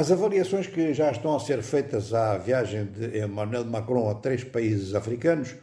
As avaliações que já estão a ser feitas à viagem de Emmanuel Macron a três países africanos,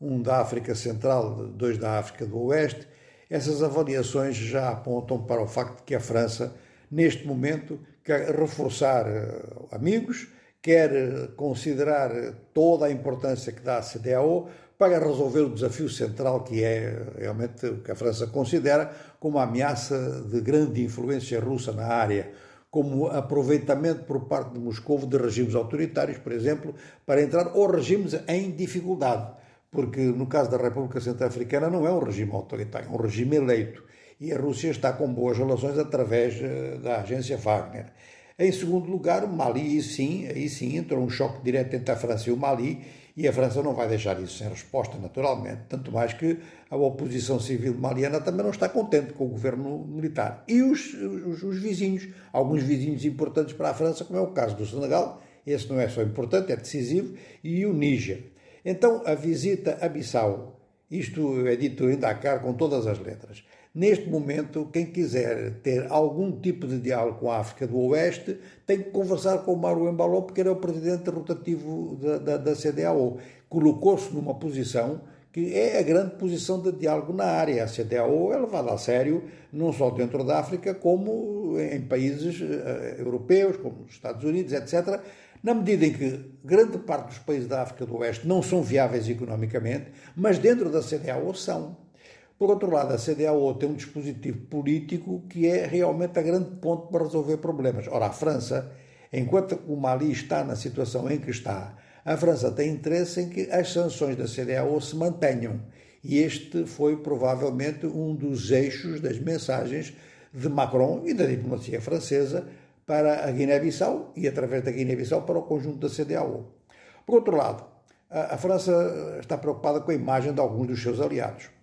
um da África Central, dois da África do Oeste, essas avaliações já apontam para o facto de que a França, neste momento, quer reforçar eh, amigos, quer eh, considerar toda a importância que dá à CDAO para resolver o desafio central que é realmente o que a França considera como uma ameaça de grande influência russa na área como aproveitamento por parte de Moscou de regimes autoritários, por exemplo, para entrar ou regimes em dificuldade, porque no caso da República Centro-Africana não é um regime autoritário, é um regime eleito, e a Rússia está com boas relações através eh, da agência Wagner. Em segundo lugar, o Mali, sim, aí sim entrou um choque direto entre a França e o Mali, e a França não vai deixar isso sem resposta, naturalmente. Tanto mais que a oposição civil maliana também não está contente com o governo militar. E os, os, os vizinhos, alguns vizinhos importantes para a França, como é o caso do Senegal, esse não é só importante, é decisivo, e o Níger. Então, a visita a Bissau, isto é dito em Dakar com todas as letras, Neste momento, quem quiser ter algum tipo de diálogo com a África do Oeste tem que conversar com o Mauro Embaló, porque era o presidente rotativo da, da, da CDAO. Colocou-se numa posição que é a grande posição de diálogo na área. A CDAO é levada a sério não só dentro da África, como em países uh, europeus, como os Estados Unidos, etc., na medida em que grande parte dos países da África do Oeste não são viáveis economicamente, mas dentro da CDAO são. Por outro lado, a CDAO tem um dispositivo político que é realmente a grande ponto para resolver problemas. Ora, a França, enquanto o Mali está na situação em que está, a França tem interesse em que as sanções da CDAO se mantenham. E este foi provavelmente um dos eixos das mensagens de Macron e da diplomacia francesa para a Guiné-Bissau e, através da Guiné-Bissau, para o conjunto da CDAO. Por outro lado, a França está preocupada com a imagem de alguns dos seus aliados.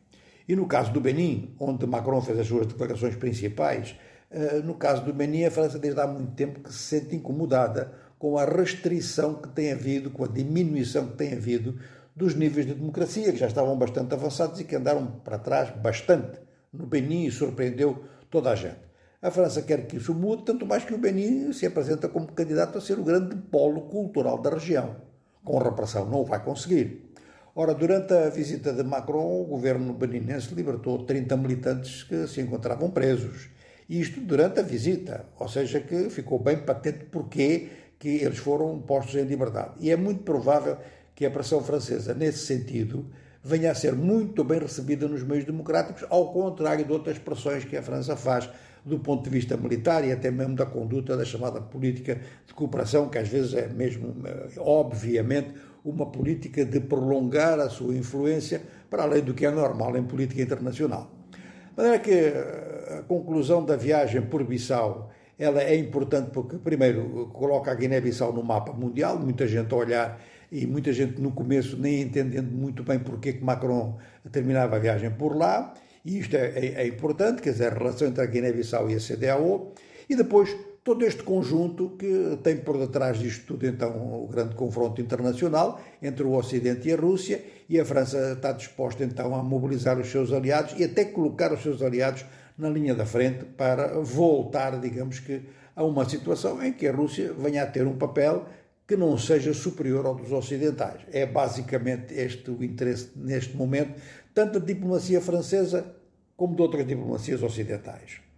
E no caso do Benin, onde Macron fez as suas declarações principais, eh, no caso do Benin, a França desde há muito tempo que se sente incomodada com a restrição que tem havido, com a diminuição que tem havido dos níveis de democracia, que já estavam bastante avançados e que andaram para trás bastante no Benin e surpreendeu toda a gente. A França quer que isso mude, tanto mais que o Benin se apresenta como candidato a ser o grande polo cultural da região. Com repressão não o vai conseguir. Ora, durante a visita de Macron, o governo beninense libertou 30 militantes que se encontravam presos. Isto durante a visita, ou seja, que ficou bem patente porque que eles foram postos em liberdade. E é muito provável que a pressão francesa, nesse sentido, venha a ser muito bem recebida nos meios democráticos, ao contrário de outras pressões que a França faz do ponto de vista militar e até mesmo da conduta da chamada política de cooperação, que às vezes é mesmo, eh, obviamente, uma política de prolongar a sua influência para além do que é normal em política internacional. De maneira que eh, a conclusão da viagem por Bissau ela é importante porque, primeiro, coloca a Guiné-Bissau no mapa mundial, muita gente a olhar e muita gente no começo nem entendendo muito bem porque que Macron terminava a viagem por lá, e isto é, é, é importante, quer dizer, a relação entre a Guiné-Bissau e a CDAO, e depois todo este conjunto que tem por detrás disto tudo então o grande confronto internacional entre o Ocidente e a Rússia e a França está disposta então a mobilizar os seus aliados e até colocar os seus aliados na linha da frente para voltar, digamos que, a uma situação em que a Rússia venha a ter um papel que não seja superior ao dos ocidentais. É basicamente este o interesse neste momento, tanto da diplomacia francesa como de outras diplomacias ocidentais.